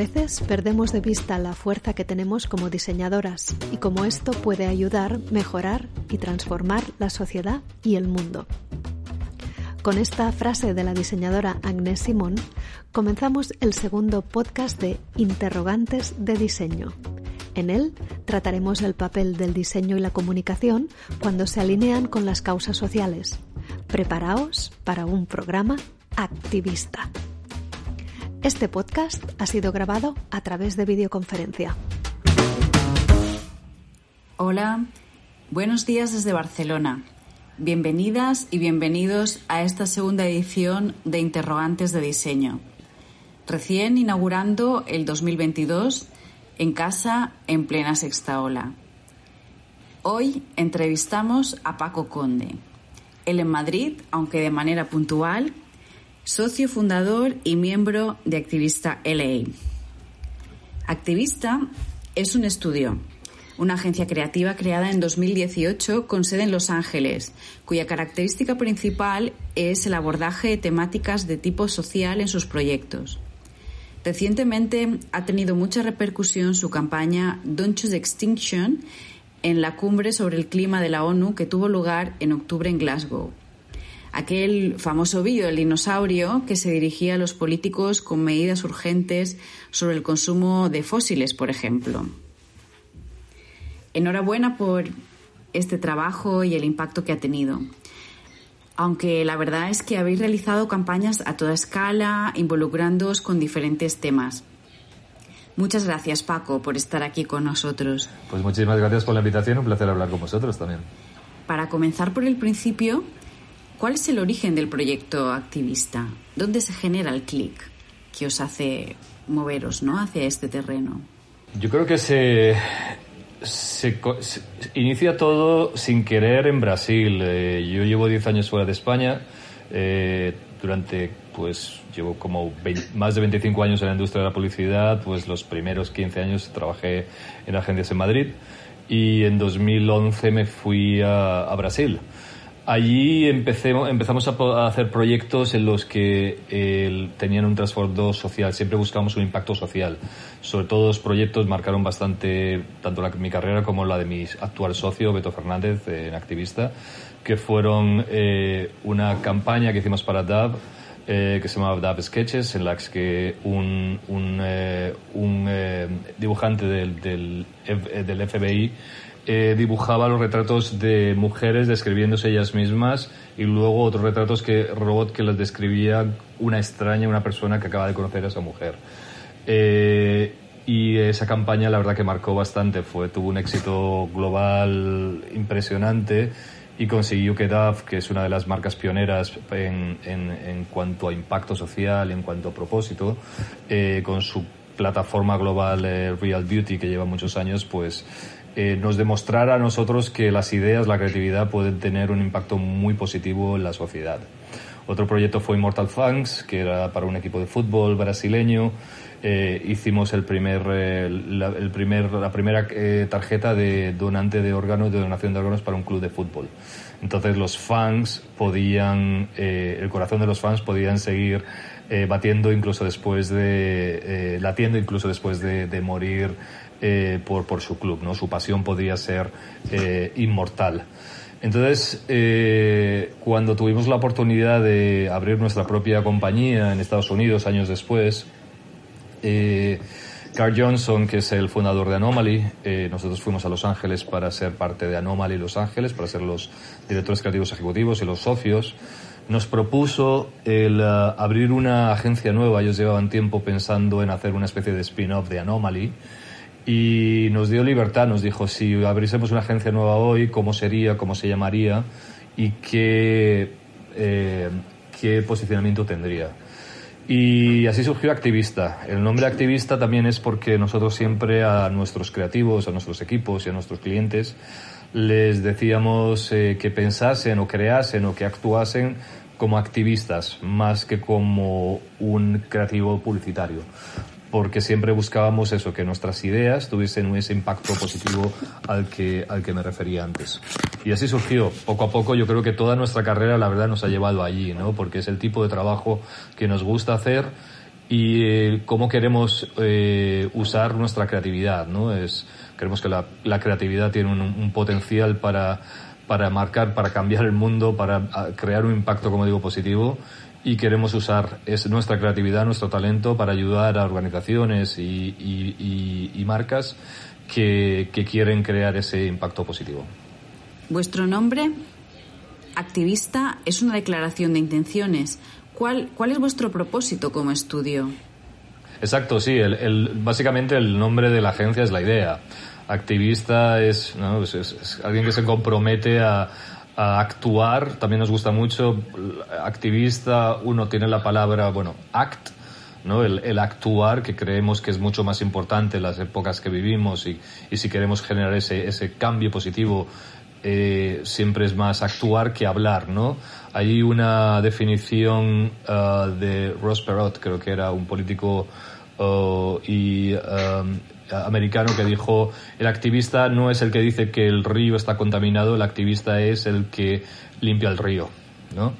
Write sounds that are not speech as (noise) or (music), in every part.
veces perdemos de vista la fuerza que tenemos como diseñadoras y cómo esto puede ayudar, mejorar y transformar la sociedad y el mundo. Con esta frase de la diseñadora Agnès Simon, comenzamos el segundo podcast de Interrogantes de Diseño. En él trataremos el papel del diseño y la comunicación cuando se alinean con las causas sociales. Preparaos para un programa activista. Este podcast ha sido grabado a través de videoconferencia. Hola, buenos días desde Barcelona. Bienvenidas y bienvenidos a esta segunda edición de Interrogantes de Diseño. Recién inaugurando el 2022 en casa en plena sexta ola. Hoy entrevistamos a Paco Conde. Él en Madrid, aunque de manera puntual, socio fundador y miembro de Activista LA. Activista es un estudio, una agencia creativa creada en 2018 con sede en Los Ángeles, cuya característica principal es el abordaje de temáticas de tipo social en sus proyectos. Recientemente ha tenido mucha repercusión su campaña Don't Choose Extinction en la cumbre sobre el clima de la ONU que tuvo lugar en octubre en Glasgow aquel famoso vídeo del dinosaurio que se dirigía a los políticos con medidas urgentes sobre el consumo de fósiles, por ejemplo. Enhorabuena por este trabajo y el impacto que ha tenido. Aunque la verdad es que habéis realizado campañas a toda escala, involucrándoos con diferentes temas. Muchas gracias, Paco, por estar aquí con nosotros. Pues muchísimas gracias por la invitación, un placer hablar con vosotros también. Para comenzar por el principio, ¿Cuál es el origen del proyecto activista? ¿Dónde se genera el clic que os hace moveros ¿no? hacia este terreno? Yo creo que se, inicia todo sin querer en Brasil. Eh, yo llevo 10 años fuera de España. Eh, durante, pues, llevo como más de 25 años en la industria de la publicidad. Pues los primeros 15 años trabajé en agencias en Madrid. Y en 2011 me fui a Brasil. Allí empezamos a, hacer proyectos en los que tenían un trasfondo social. Siempre buscamos un impacto social. Sobre todo los proyectos marcaron bastante tanto mi carrera como la de mi actual socio, Beto Fernández, en activista, que fueron eh, una campaña que hicimos para DAB, eh, que se llamaba DAB Sketches, en la que un, eh, dibujante del, del FBI eh, dibujaba los retratos de mujeres describiéndose ellas mismas y luego otros retratos que robot que las describía una extraña, una persona que acaba de conocer a esa mujer. Eh, y esa campaña la verdad que marcó bastante, fue tuvo un éxito global impresionante y consiguió que DAF, que es una de las marcas pioneras en, en, en cuanto a impacto social, en cuanto a propósito, eh, con su plataforma global Real Beauty que lleva muchos años, pues eh, nos demostrara a nosotros que las ideas, la creatividad pueden tener un impacto muy positivo en la sociedad. Otro proyecto fue Immortal Funks, que era para un equipo de fútbol brasileño. Eh, hicimos el primer, eh, la, el primer, la primera tarjeta de donante de órganos, de donación de órganos para un club de fútbol. Entonces los fans podían, el corazón de los fans podían seguir batiendo incluso después de, latiendo incluso después de, de morir eh, por, por, su club, ¿no? Su pasión podría ser eh, inmortal. Entonces, eh, cuando tuvimos la oportunidad de abrir nuestra propia compañía en Estados Unidos años después, Carl Johnson, que es el fundador de Anomaly, nosotros fuimos a Los Ángeles para ser parte de Anomaly Los Ángeles, para ser los directores creativos ejecutivos y los socios, nos propuso el abrir una agencia nueva. Ellos llevaban tiempo pensando en hacer una especie de spin-off de Anomaly y nos dio libertad, nos dijo si abriésemos una agencia nueva hoy, cómo sería, cómo se llamaría y qué, eh, qué posicionamiento tendría. Y así surgió Activista. El nombre Activista también es porque nosotros siempre a nuestros creativos, a nuestros equipos y a nuestros clientes les decíamos eh, que pensasen o creasen o que actuasen como activistas más que como un creativo publicitario porque siempre buscábamos eso, que nuestras ideas tuviesen ese impacto positivo al que, al que me refería antes. Y así surgió. Poco a poco yo creo que toda nuestra carrera la verdad nos ha llevado allí, ¿no? Porque es el tipo de trabajo que nos gusta hacer y eh, cómo queremos eh, usar nuestra creatividad, ¿no? Es, creemos que la, la creatividad tiene un, un potencial para, para marcar, para cambiar el mundo, para crear un impacto, como digo, positivo y queremos usar es nuestra creatividad, nuestro talento para ayudar a organizaciones y, y, marcas que, que, quieren crear ese impacto positivo. Vuestro nombre, activista, es una declaración de intenciones. ¿Cuál, cuál es vuestro propósito como estudio? Exacto, sí. El, el, básicamente el nombre de la agencia es la idea. Activista es, ¿no? es alguien que se compromete a, actuar, también nos gusta mucho. Activista, uno tiene la palabra, bueno, act, ¿no? El, actuar, que creemos que es mucho más importante en las épocas que vivimos y, y si queremos generar ese, ese cambio positivo, eh, siempre es más actuar que hablar, ¿no? Hay una definición uh, de Ross Perot, creo que era un político uh, y um, americano que dijo el activista no es el que dice que el río está contaminado, el activista es el que limpia el río, ¿no?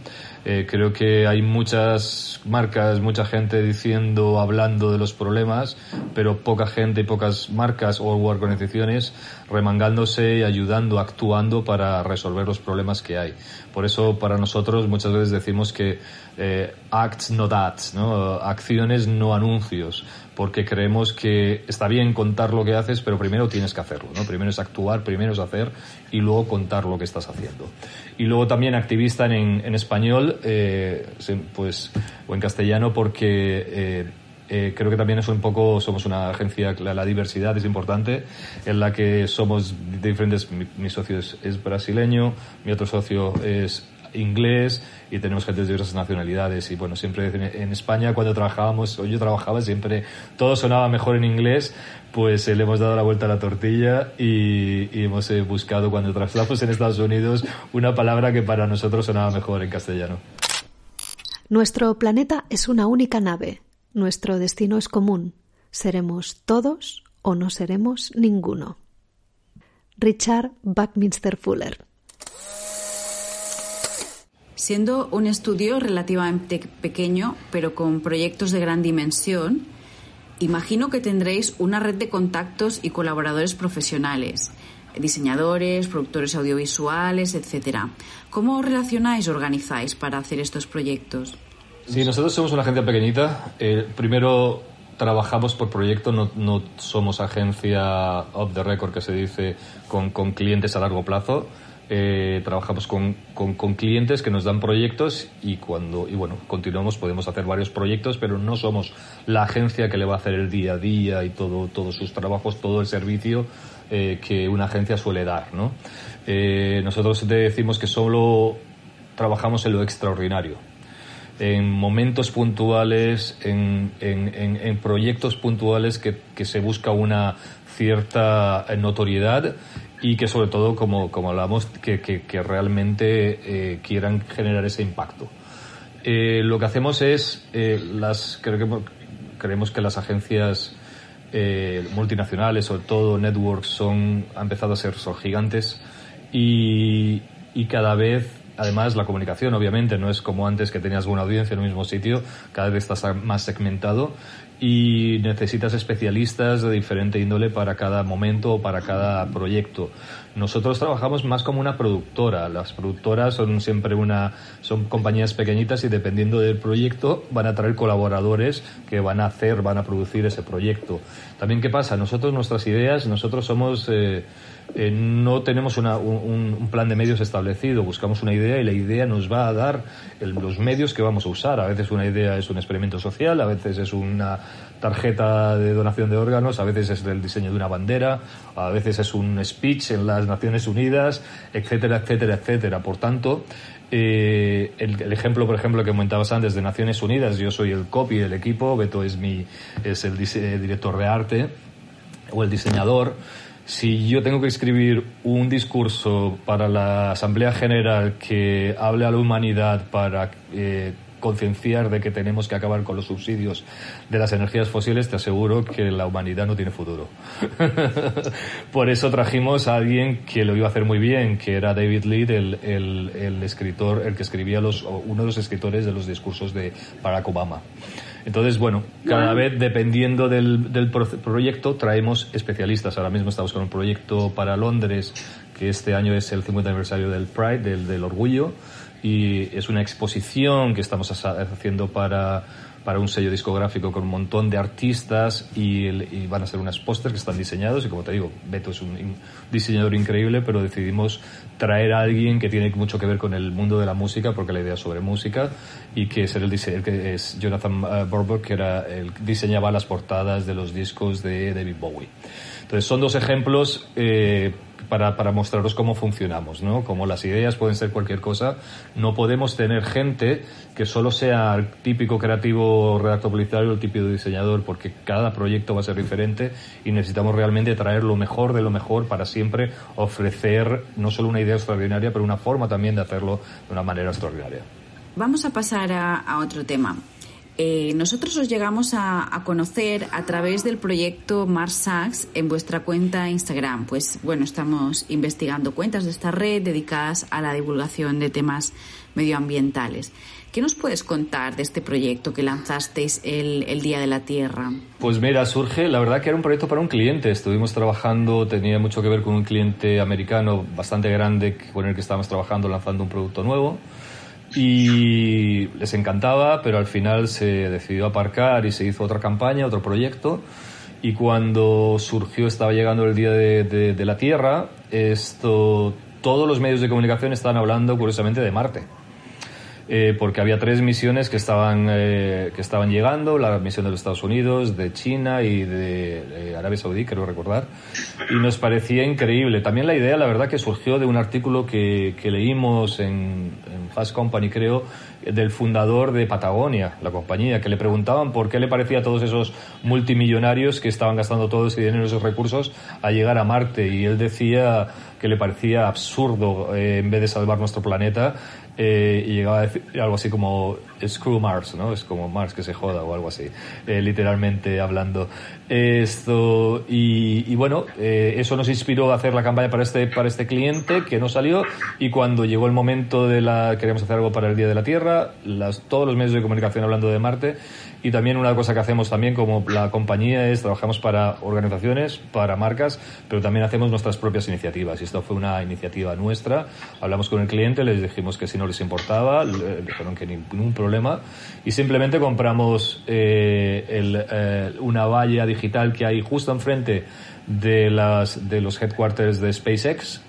Eh, creo que hay muchas marcas, mucha gente diciendo, hablando de los problemas, pero poca gente y pocas marcas o organizaciones remangándose y ayudando, actuando para resolver los problemas que hay. Por eso para nosotros muchas veces decimos que eh, acts not ads, ¿no? acciones no anuncios porque creemos que está bien contar lo que haces, pero primero tienes que hacerlo, ¿no? Primero es actuar, primero es hacer y luego contar lo que estás haciendo. Y luego también activista en, en español, eh, pues, o en castellano, porque eh, eh, creo que también es un poco, somos una agencia, la, diversidad es importante, en la que somos diferentes, mi, socio es brasileño, mi otro socio es inglés y tenemos gente de diversas nacionalidades y bueno, siempre en España cuando trabajábamos, o yo trabajaba siempre, todo sonaba mejor en inglés, pues eh, le hemos dado la vuelta a la tortilla y, hemos eh, buscado cuando trabajamos en Estados Unidos una palabra que para nosotros sonaba mejor en castellano. Nuestro planeta es una única nave, nuestro destino es común, seremos todos o no seremos ninguno. Richard Buckminster Fuller Siendo un estudio relativamente pequeño, pero con proyectos de gran dimensión, imagino que tendréis una red de contactos y colaboradores profesionales, diseñadores, productores audiovisuales, etcétera. ¿Cómo os relacionáis organizáis para hacer estos proyectos? Sí, nosotros somos una agencia pequeñita. Eh, primero trabajamos por proyecto, no, somos agencia off the record que se dice con clientes a largo plazo eh, trabajamos con, con, clientes que nos dan proyectos y cuando y bueno continuamos podemos hacer varios proyectos pero no somos la agencia que le va a hacer el día a día y todo todos sus trabajos todo el servicio eh, que una agencia suele dar ¿no? Eh, nosotros decimos que solo trabajamos en lo extraordinario en momentos puntuales en, en, en, proyectos puntuales que, que se busca una cierta notoriedad y que sobre todo, como, como hablamos, que, que, que realmente eh, quieran generar ese impacto. Eh, lo que hacemos es, eh, las, creo que, creemos que las agencias eh, multinacionales, sobre todo networks, son, han empezado a ser son gigantes y, y cada vez Además, la comunicación, obviamente, no es como antes que tenías una audiencia en un mismo sitio, cada vez estás más segmentado y necesitas especialistas de diferente índole para cada momento o para cada proyecto. Nosotros trabajamos más como una productora. Las productoras son siempre una, son compañías pequeñitas y dependiendo del proyecto van a traer colaboradores que van a hacer, van a producir ese proyecto. También, ¿qué pasa? Nosotros, nuestras ideas, nosotros somos, eh, eh, no tenemos un, plan de medios establecido, buscamos una idea y la idea nos va a dar los medios que vamos a usar. A veces una idea es un experimento social, a veces es una tarjeta de donación de órganos, a veces es el diseño de una bandera, a veces es un speech en las Naciones Unidas, etcétera, etcétera, etcétera. Por tanto, eh, el, ejemplo, por ejemplo, que comentabas antes de Naciones Unidas, yo soy el copy del equipo, Beto es mi es el director de arte o el diseñador. Si yo tengo que escribir un discurso para la Asamblea General que hable a la humanidad para eh, concienciar de que tenemos que acabar con los subsidios de las energías fósiles, te aseguro que la humanidad no tiene futuro. (laughs) Por eso trajimos a alguien que lo iba a hacer muy bien, que era David Lead, el, el, escritor, el que escribía los, uno de los escritores de los discursos de Barack Obama. Entonces, bueno, cada vez dependiendo del, del proyecto traemos especialistas. Ahora mismo estamos con un proyecto para Londres, que este año es el 50 aniversario del Pride, del, del orgullo y es una exposición que estamos haciendo para, para un sello discográfico con un montón de artistas y, van a ser unas pósters que están diseñados y como te digo, Beto es un, diseñador increíble, pero decidimos traer a alguien que tiene mucho que ver con el mundo de la música porque la idea es sobre música y que es el, el que es Jonathan uh, Borberg que era el diseñaba las portadas de los discos de David Bowie. Entonces son dos ejemplos eh, para, para mostraros cómo funcionamos, ¿no? Como las ideas pueden ser cualquier cosa, no podemos tener gente que solo sea el típico creativo redactor publicitario el típico diseñador, porque cada proyecto va a ser diferente y necesitamos realmente traer lo mejor de lo mejor para siempre ofrecer no solo una idea extraordinaria, pero una forma también de hacerlo de una manera extraordinaria. Vamos a pasar a, a otro tema. Eh, nosotros os llegamos a, conocer a través del proyecto Mars Sachs en vuestra cuenta Instagram. Pues bueno, estamos investigando cuentas de esta red dedicadas a la divulgación de temas medioambientales. ¿Qué nos puedes contar de este proyecto que lanzasteis el, Día de la Tierra? Pues mira, surge, la verdad que era un proyecto para un cliente. Estuvimos trabajando, tenía mucho que ver con un cliente americano bastante grande con el que estábamos trabajando lanzando un producto nuevo y les encantaba, pero al final se decidió aparcar y se hizo otra campaña, otro proyecto. Y cuando surgió, estaba llegando el Día de, de la Tierra, esto, todos los medios de comunicación estaban hablando curiosamente de Marte. Eh, porque había tres misiones que estaban, eh, que estaban llegando, la misión de los Estados Unidos, de China y de, Arabia Saudí, creo recordar, y nos parecía increíble. También la idea, la verdad, que surgió de un artículo que, que leímos en, Fast Company, creo, del fundador de Patagonia, la compañía, que le preguntaban por qué le parecía a todos esos multimillonarios que estaban gastando todo ese dinero esos recursos a llegar a Marte. Y él decía que le parecía absurdo, eh, en vez de salvar nuestro planeta, eh, y llegaba a decir algo así como Screw Mars, ¿no? Es como Mars que se joda o algo así, eh, literalmente hablando. Esto, y, bueno, eh, eso nos inspiró a hacer la campaña para este, para este cliente que no salió y cuando llegó el momento de la, queríamos hacer algo para el Día de la Tierra, las, todos los medios de comunicación hablando de Marte y también una cosa que hacemos también como la compañía es trabajamos para organizaciones, para marcas, pero también hacemos nuestras propias iniciativas. Y esto fue una iniciativa nuestra. Hablamos con el cliente, les dijimos que si no les importaba, dijeron que ningún problema. Y simplemente compramos eh, eh, una valla digital que hay justo enfrente de, las, de los headquarters de SpaceX.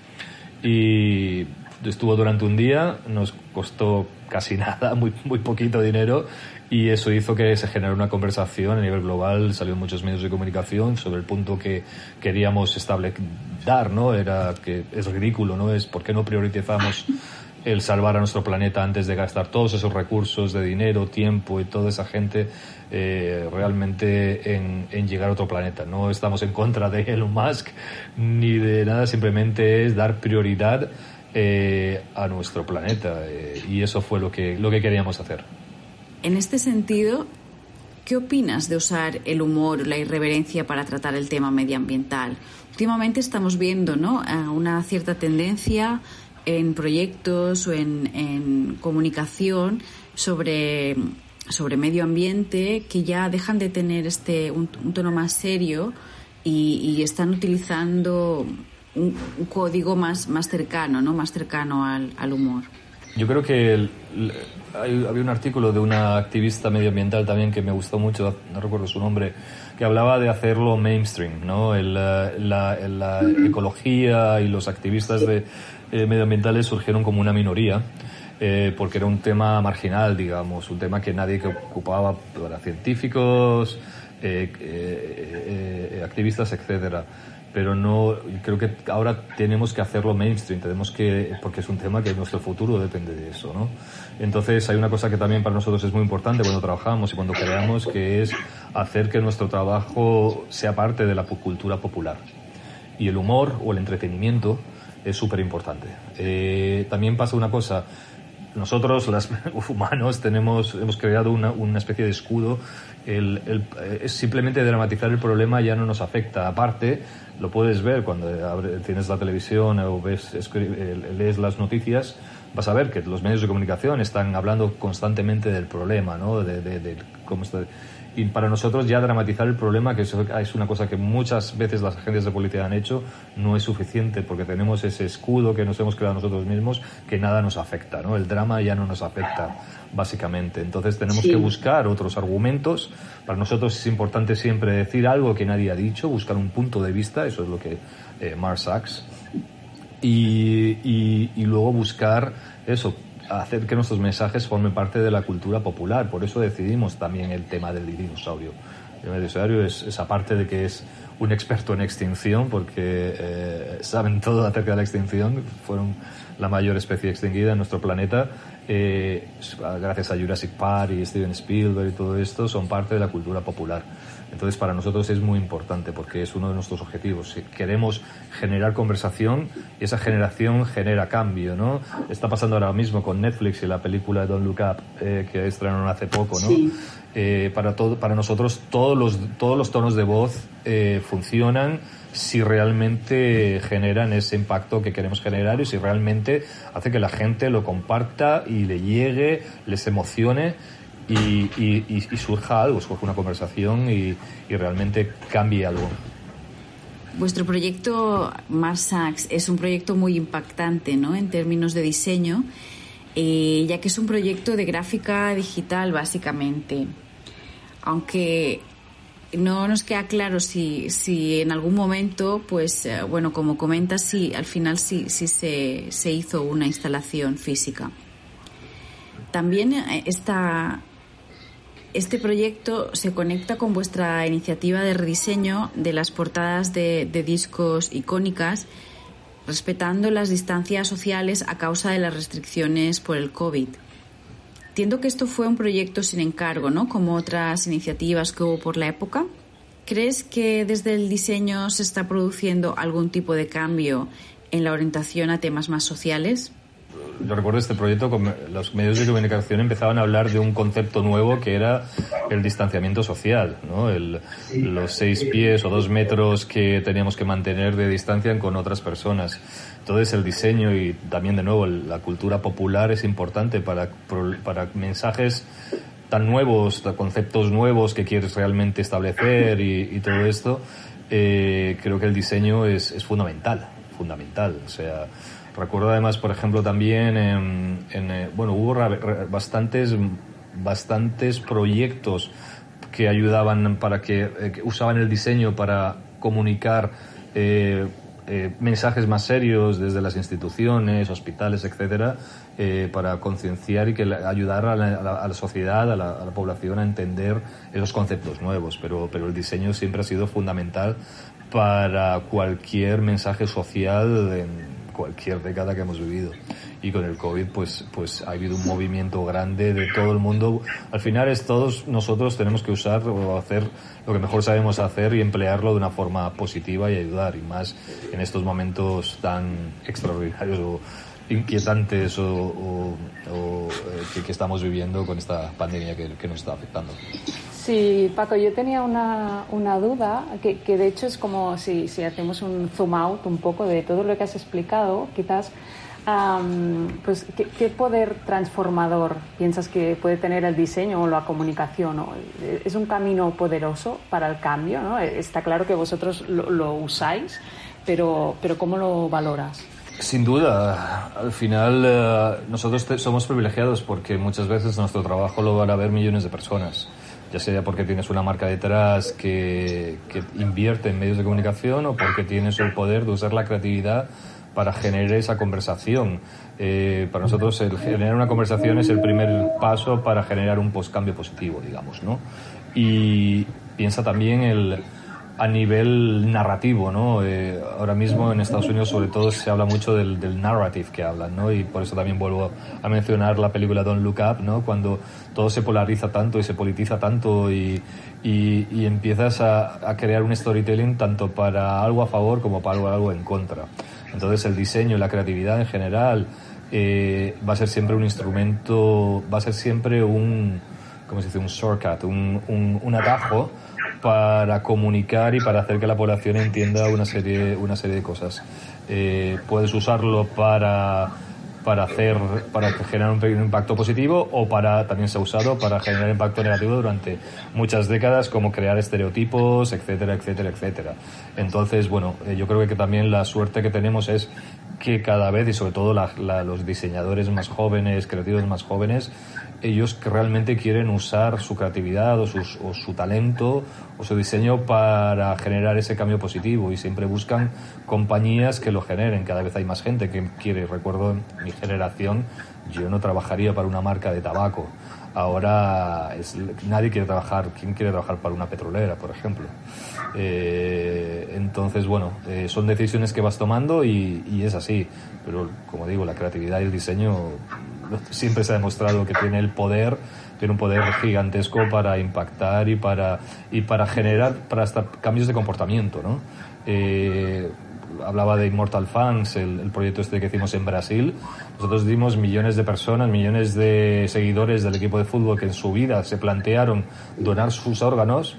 Y estuvo durante un día, nos costó casi (laughs) nada, muy, muy poquito dinero y eso hizo que se generara una conversación a nivel global, salió en muchos medios de comunicación sobre el punto que queríamos establecer, ¿no? Era que es ridículo, ¿no? Es por qué no priorizamos el salvar a nuestro planeta antes de gastar todos esos recursos de dinero, tiempo y toda esa gente eh, realmente en, en, llegar a otro planeta. No estamos en contra de Elon Musk ni de nada, simplemente es dar prioridad eh, a nuestro planeta eh, y eso fue lo que, lo que queríamos hacer. En este sentido, ¿qué opinas de usar el humor la irreverencia para tratar el tema medioambiental? Últimamente estamos viendo ¿no? una cierta tendencia en proyectos o en, comunicación sobre, sobre medio ambiente que ya dejan de tener este un, tono más serio y, están utilizando un, código más, más cercano, ¿no? más cercano al, al humor. Yo creo que había un artículo de una activista medioambiental también que me gustó mucho, no recuerdo su nombre, que hablaba de hacerlo mainstream, ¿no? la, ecología y los activistas de, eh, medioambientales surgieron como una minoría. Eh, porque era un tema marginal, digamos, un tema que nadie que ocupaba para científicos, eh, activistas, etcétera pero no creo que ahora tenemos que hacerlo mainstream tenemos que porque es un tema que nuestro futuro depende de eso no entonces hay una cosa que también para nosotros es muy importante cuando trabajamos y cuando creamos que es hacer que nuestro trabajo sea parte de la cultura popular y el humor o el entretenimiento es súper importante eh, también pasa una cosa nosotros, los (laughs) humanos, tenemos, hemos creado una, una especie de escudo. El, el, es simplemente dramatizar el problema ya no nos afecta. Aparte, lo puedes ver cuando tienes la televisión o ves, lees las noticias, vas a ver que los medios de comunicación están hablando constantemente del problema, ¿no? De, de, cómo está. Y para nosotros ya dramatizar el problema, que es una cosa que muchas veces las agencias de policía han hecho, no es suficiente porque tenemos ese escudo que nos hemos creado nosotros mismos que nada nos afecta, ¿no? El drama ya no nos afecta básicamente. Entonces tenemos que buscar otros argumentos. Para nosotros es importante siempre decir algo que nadie ha dicho, buscar un punto de vista, eso es lo que eh, Mark Sachs. Y, y, luego buscar eso, hacer que nuestros mensajes formen parte de la cultura popular. Por eso decidimos también el tema del dinosaurio. El dinosaurio es, esa parte de que es un experto en extinción, porque eh, saben todo acerca de la extinción, fueron la mayor especie extinguida en nuestro planeta eh, gracias a Jurassic Park y Steven Spielberg y todo esto, son parte de la cultura popular. Entonces, para nosotros es muy importante porque es uno de nuestros objetivos. Queremos generar conversación y esa generación genera cambio, ¿no? Está pasando ahora mismo con Netflix y la película Don't Look Up, eh, que estrenaron hace poco, ¿no? Eh, para, todo, para nosotros todos los, todos los tonos de voz eh, funcionan si realmente generan ese impacto que queremos generar y si realmente hace que la gente lo comparta y le llegue, les emocione y, surja algo, surja una conversación y, realmente cambie algo. Vuestro proyecto Marsax es un proyecto muy impactante ¿no? en términos de diseño, eh, ya que es un proyecto de gráfica digital básicamente. Aunque no nos queda claro si, si en algún momento, pues, eh, bueno, como comentas, sí, al final se, se hizo una instalación física. También eh, esta, este proyecto se conecta con vuestra iniciativa de rediseño de las portadas de, de discos icónicas, respetando las distancias sociales a causa de las restricciones por el COVID. Entiendo que esto fue un proyecto sin encargo, ¿no? Como otras iniciativas que hubo por la época. ¿Crees que desde el diseño se está produciendo algún tipo de cambio en la orientación a temas más sociales? Yo recuerdo este proyecto, los medios de comunicación empezaban a hablar de un concepto nuevo que era el distanciamiento social, ¿no? los seis pies o dos metros que teníamos que mantener de distancia con otras personas. Entonces el diseño y también de nuevo la cultura popular es importante para, para mensajes tan nuevos, conceptos nuevos que quieres realmente establecer y, todo esto. Eh, creo que el diseño es, es, fundamental, fundamental. O sea, recuerdo además, por ejemplo, también en, eh, bueno, hubo bastantes, bastantes proyectos que ayudaban para que, eh, que usaban el diseño para comunicar eh, eh, mensajes más serios desde las instituciones, hospitales, etcétera, eh, para concienciar y que ayudar a la, sociedad, a la, población a entender esos conceptos nuevos. Pero, pero el diseño siempre ha sido fundamental para cualquier mensaje social cualquier década que hemos vivido y con el COVID pues, pues ha habido un movimiento grande de todo el mundo. Al final es todos nosotros tenemos que usar o hacer lo que mejor sabemos hacer y emplearlo de una forma positiva y ayudar, y más en estos momentos tan extraordinarios o inquietantes o, eh, que, estamos viviendo con esta pandemia que, que nos está afectando. Sí, Paco, yo tenía una, una duda que, que, de hecho es como si, si hacemos un zoom out un poco de todo lo que has explicado, quizás pues, ¿qué, poder transformador piensas que puede tener el diseño o la comunicación? ¿Es un camino poderoso para el cambio? ¿no? Está claro que vosotros lo, usáis, pero, pero ¿cómo lo valoras? Sin duda, al final eh, nosotros somos privilegiados porque muchas veces nuestro trabajo lo van a ver millones de personas, ya sea porque tienes una marca detrás que, invierte en medios de comunicación o porque tienes el poder de usar la creatividad para generar esa conversación. Eh, para nosotros el generar una conversación es el primer paso para generar un postcambio positivo, digamos, ¿no? Y piensa también el a nivel narrativo, ¿no? Eh, ahora mismo en Estados Unidos sobre todo se habla mucho del, del, narrative que hablan, ¿no? Y por eso también vuelvo a mencionar la película Don't Look Up, ¿no? Cuando todo se polariza tanto y se politiza tanto y, y, y empiezas a, a, crear un storytelling tanto para algo a favor como para algo en contra. Entonces el diseño y la creatividad en general eh, va a ser siempre un instrumento, va a ser siempre un, ¿cómo se dice? Un shortcut, un, un, un atajo para comunicar y para hacer que la población entienda una serie, una serie de cosas. Eh, puedes usarlo para para hacer para generar un impacto positivo o para también se ha usado para generar impacto negativo durante muchas décadas como crear estereotipos etcétera etcétera etcétera entonces bueno eh, yo creo que también la suerte que tenemos es que cada vez y sobre todo la, los diseñadores más jóvenes creativos más jóvenes ellos que realmente quieren usar su creatividad o, sus, o, su talento o su diseño para generar ese cambio positivo y siempre buscan compañías que lo generen. Cada vez hay más gente que quiere. Recuerdo en mi generación, yo no trabajaría para una marca de tabaco. Ahora es, nadie quiere trabajar. ¿Quién quiere trabajar para una petrolera, por ejemplo? Eh, entonces, bueno, eh, son decisiones que vas tomando y, y es así. Pero, como digo, la creatividad y el diseño siempre se ha demostrado que tiene el poder, tiene un poder gigantesco para impactar y para, y para generar para hasta cambios de comportamiento, ¿no? Eh, hablaba de Immortal Fans, el, el, proyecto este que hicimos en Brasil. Nosotros dimos millones de personas, millones de seguidores del equipo de fútbol que en su vida se plantearon donar sus órganos.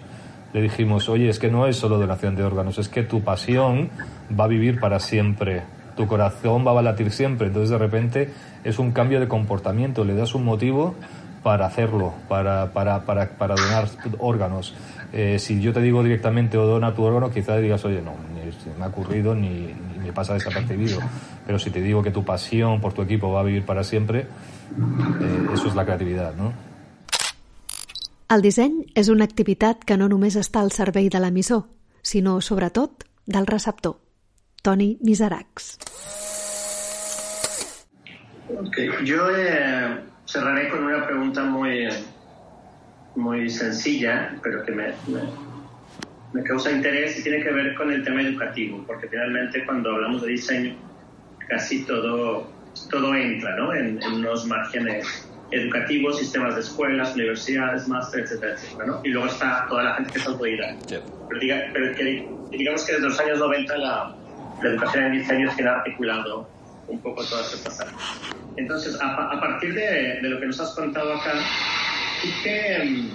Le dijimos, oye, es que no es solo donación de órganos, es que tu pasión va a vivir para siempre tu corazón va a latir siempre. Entonces de repente es un cambio de comportamiento, le das un motivo para hacerlo, para, para, para, para donar órganos. Eh, si yo te digo directamente o dona tu órgano, quizás digas, oye, no, ni me ha ocurrido ni, ni me pasa desapercibido. Pero si te digo que tu pasión por tu equipo va a vivir para siempre, eh, eso es la creatividad, ¿no? El disseny és una activitat que no només està al servei de l'emissor, sinó, sobretot, del receptor. Tony Miserax. Okay. Yo eh, cerraré con una pregunta muy, muy sencilla, pero que me, me, me, causa interés y tiene que ver con el tema educativo, porque finalmente cuando hablamos de diseño casi todo, todo entra ¿no? en, en unos márgenes educativos, sistemas de escuelas, universidades, máster, etcétera, etcétera, ¿no? Y luego está toda la gente que es autodidacta. Pero, diga, pero que, digamos que desde los años 90 la, la educación en diseño se ha articulado un poco todas estas áreas. Entonces, a, a partir de, de, lo que nos has contado acá, qué,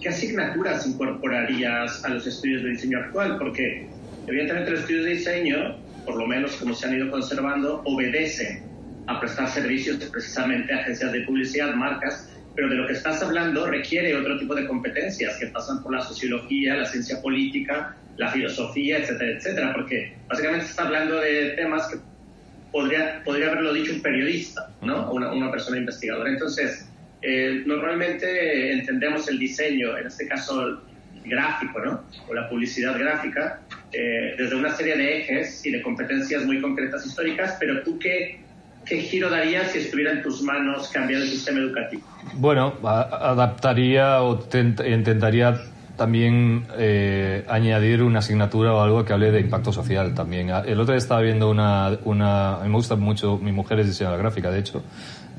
qué asignaturas incorporarías a los estudios de diseño actual? Porque evidentemente los estudios de diseño, por lo menos como se han ido conservando, obedecen a prestar servicios precisamente a agencias de publicidad, marcas, pero de lo que estás hablando requiere otro tipo de competencias que pasan por la sociología, la ciencia política, la filosofía, etcétera, etcétera, porque básicamente está hablando de temas que podría, podría haberlo dicho un periodista, ¿no? Una, una persona investigadora. Entonces, eh, normalmente entendemos el diseño, en este caso gráfico, ¿no? O la publicidad gráfica, eh, desde una serie de ejes y de competencias muy concretas históricas, pero tú qué, qué giro darías si estuviera en tus manos cambiar el sistema educativo? Bueno, adaptaría o intentaría también eh, añadir una asignatura o algo que hable de impacto social también. El otro día estaba viendo una, una... A mí me gusta mucho, mi mujer es diseñadora gráfica, de hecho.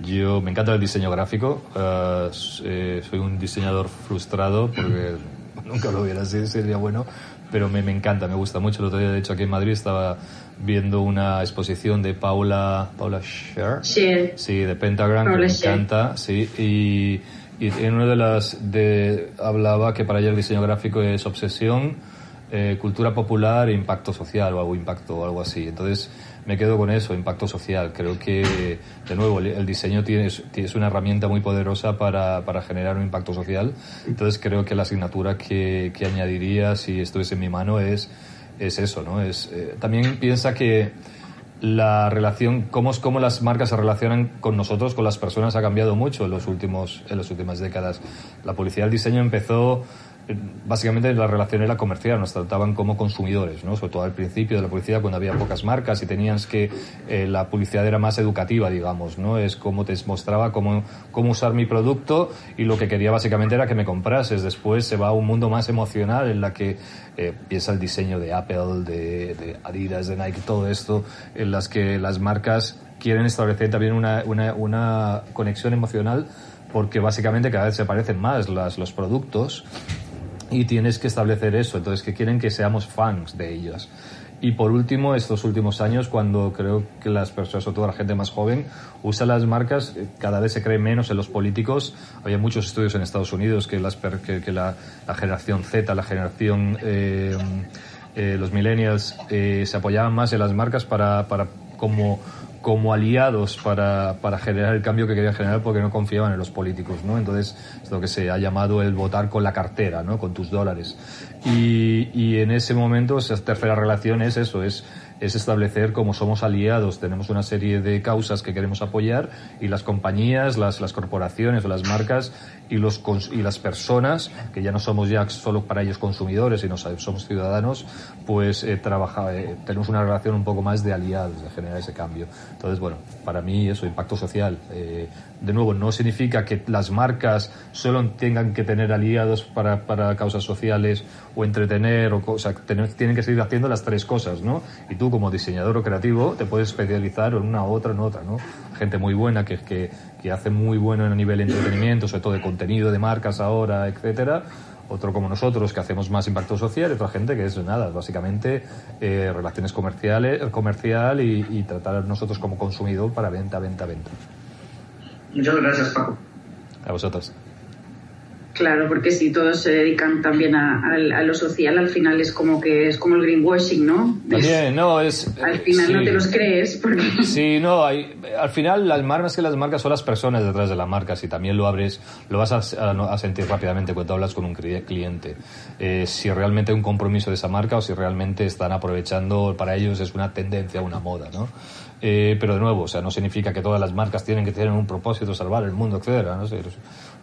Yo me encanta el diseño gráfico. Uh, eh, soy un diseñador frustrado porque (laughs) nunca lo hubiera sido, sería bueno. Pero me, me encanta, me gusta mucho. El otro día, de hecho, aquí en Madrid estaba viendo una exposición de Paula, Paula Scher. Scher. Sí, de Pentagram, Paula que me Scher. encanta. Sí, y y en una de las de, hablaba que para ella el diseño gráfico es obsesión, eh, cultura popular e impacto social o algo impacto algo así. Entonces me quedo con eso, impacto social. Creo que, de nuevo, el diseño tiene, es una herramienta muy poderosa para, para, generar un impacto social. Entonces creo que la asignatura que, que añadiría si estuviese en mi mano es, es eso, ¿no? Es, eh, también piensa que la relación, cómo, cómo las marcas se relacionan con nosotros, con las personas, ha cambiado mucho en, los últimos, en las últimas décadas. La publicidad del diseño empezó básicamente la relación era comercial, nos trataban como consumidores, ¿no? sobre todo al principio de la publicidad cuando había pocas marcas y tenías que eh, la publicidad era más educativa, digamos, ¿no? Es como te mostraba cómo, cómo usar mi producto y lo que quería básicamente era que me comprases. Después se va a un mundo más emocional en la que eh, piensa el diseño de Apple, de, Adidas, de Nike, todo esto, en las que las marcas quieren establecer también una, una, una conexión emocional porque básicamente cada vez se parecen más las, los productos y tienes que establecer eso. Entonces, que quieren que seamos fans de ellas. Y por último, estos últimos años, cuando creo que las personas, sobre todo la gente más joven, usa las marcas, eh, cada vez se cree menos en los políticos. Había muchos estudios en Estados Unidos que, las, que, la, generación Z, la generación, eh, eh, los millennials, se apoyaban más en las marcas para, para como como aliados para, para, generar el cambio que querían generar porque no confiaban en los políticos, ¿no? Entonces, es lo que se ha llamado el votar con la cartera, ¿no? Con tus dólares. Y, y en ese momento, esa tercera relación es eso, es es establecer cómo somos aliados, tenemos una serie de causas que queremos apoyar y las compañías, las, las corporaciones las marcas y, los, y las personas, que ya no somos ya solo para ellos consumidores, sino somos ciudadanos, pues eh, trabaja, eh, tenemos una relación un poco más de aliados, de generar ese cambio. Entonces, bueno, para mí eso, impacto social. Eh, de nuevo, no significa que las marcas solo tengan que tener aliados para, para causas sociales o entretener, o, o sea, tienen que seguir haciendo las tres cosas, ¿no? Y tú como diseñador o creativo te puedes especializar en una otra, en otra, ¿no? Gente muy buena que, que, que hace muy bueno a nivel de entretenimiento, sobre todo de contenido de marcas ahora, etcétera otro como nosotros que hacemos más impacto social y otra gente que es nada, básicamente eh, relaciones comerciales, comercial y, y, tratar nosotros como consumidor para venta, venta, venta. Muchas gracias, Paco. A vosotros. Claro, porque si todos se dedican también a, lo social, al final es como que es como el greenwashing, ¿no? También, no, es... Al final no te los crees. Porque... (laughs) Sí, no, hay, al final las marcas que las marcas son las personas detrás de la marca. Si también lo abres, lo vas a, sentir rápidamente cuando hablas con un cliente. Eh, si realmente hay un compromiso de esa marca o si realmente están aprovechando, para ellos es una tendencia, una moda, ¿no? Eh, pero de nuevo, o sea, no significa que todas las marcas tienen que tener un propósito, salvar el mundo, etcétera, no sé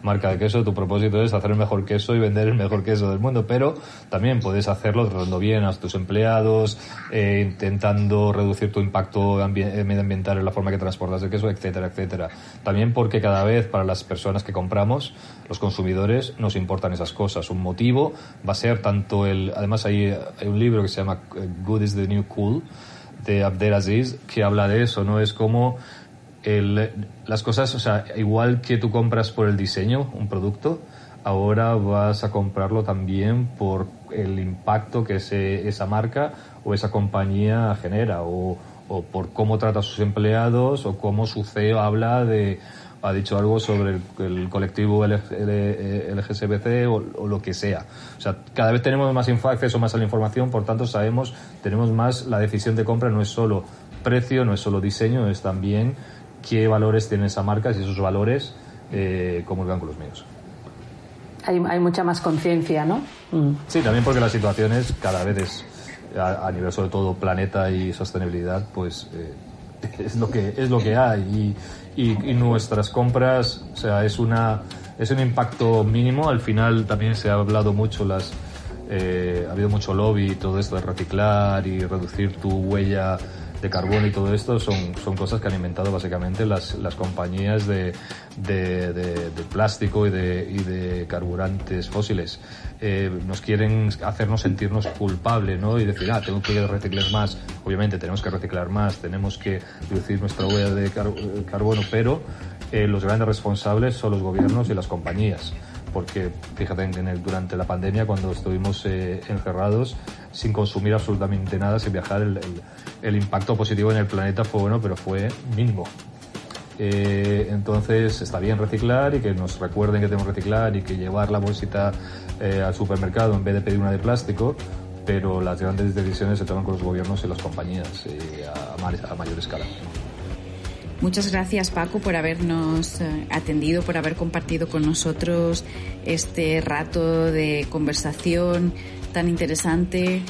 marca de queso, tu propósito es hacer el mejor queso y vender el mejor queso del mundo, pero también puedes hacerlo tratando bien a tus empleados, eh, intentando reducir tu impacto eh, medioambiental en la forma que transportas el queso, etcétera, etcétera. También porque cada vez para las personas que compramos, los consumidores, nos importan esas cosas. Un motivo va a ser tanto el, además hay, hay un libro que se llama eh, Good is the New Cool, de Abdelaziz, que habla de eso, ¿no? Es como el, las cosas, o sea, igual que tú compras por el diseño un producto, ahora vas a comprarlo también por el impacto que ese, esa marca o esa compañía genera o, o, por cómo trata a sus empleados o cómo su CEO habla de ha dicho algo sobre el, colectivo LGSBC o, o, lo que sea. O sea, cada vez tenemos más acceso más a la información, por tanto sabemos, tenemos más la decisión de compra, no es solo precio, no es solo diseño, es también qué valores tiene esa marca y esos valores eh, comulgan con los míos. Hay, hay mucha más conciencia, ¿no? Mm. Sí, también porque las situaciones cada vez es, a, nivel sobre todo planeta y sostenibilidad, pues eh, (laughs) es lo que es lo que hay y, y, nuestras compras, o sea, es una es un impacto mínimo. Al final también se ha hablado mucho las eh, ha habido mucho lobby y todo esto de reciclar y reducir tu huella de carbono y todo esto son, son cosas que han inventado básicamente las, las compañías de, de, plástico y de, y de carburantes fósiles. Eh, nos quieren hacernos sentirnos culpables, ¿no? Y decir, ah, tengo que reciclar más. Obviamente tenemos que reciclar más, tenemos que reducir nuestra huella de carbono, pero eh, los grandes responsables son los gobiernos y las compañías porque fíjate en el, durante la pandemia cuando estuvimos eh, encerrados sin consumir absolutamente nada, sin viajar, el, impacto positivo en el planeta fue bueno, pero fue mínimo. Eh, entonces está bien reciclar y que nos recuerden que tenemos que reciclar y que llevar la bolsita eh, al supermercado en vez de pedir una de plástico, pero las grandes decisiones se toman con los gobiernos y las compañías a, a mayor escala. Muchas gracias Paco por habernos eh, atendido, por haber compartido con nosotros este rato de conversación tan interesante.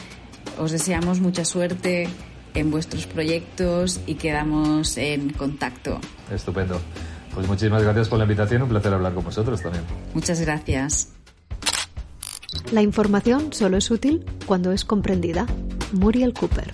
Os deseamos mucha suerte en vuestros proyectos y quedamos en contacto. Estupendo. Pues muchísimas gracias por la invitación, un placer hablar con vosotros también. Muchas gracias. La información solo es útil cuando es comprendida. Muriel Cooper.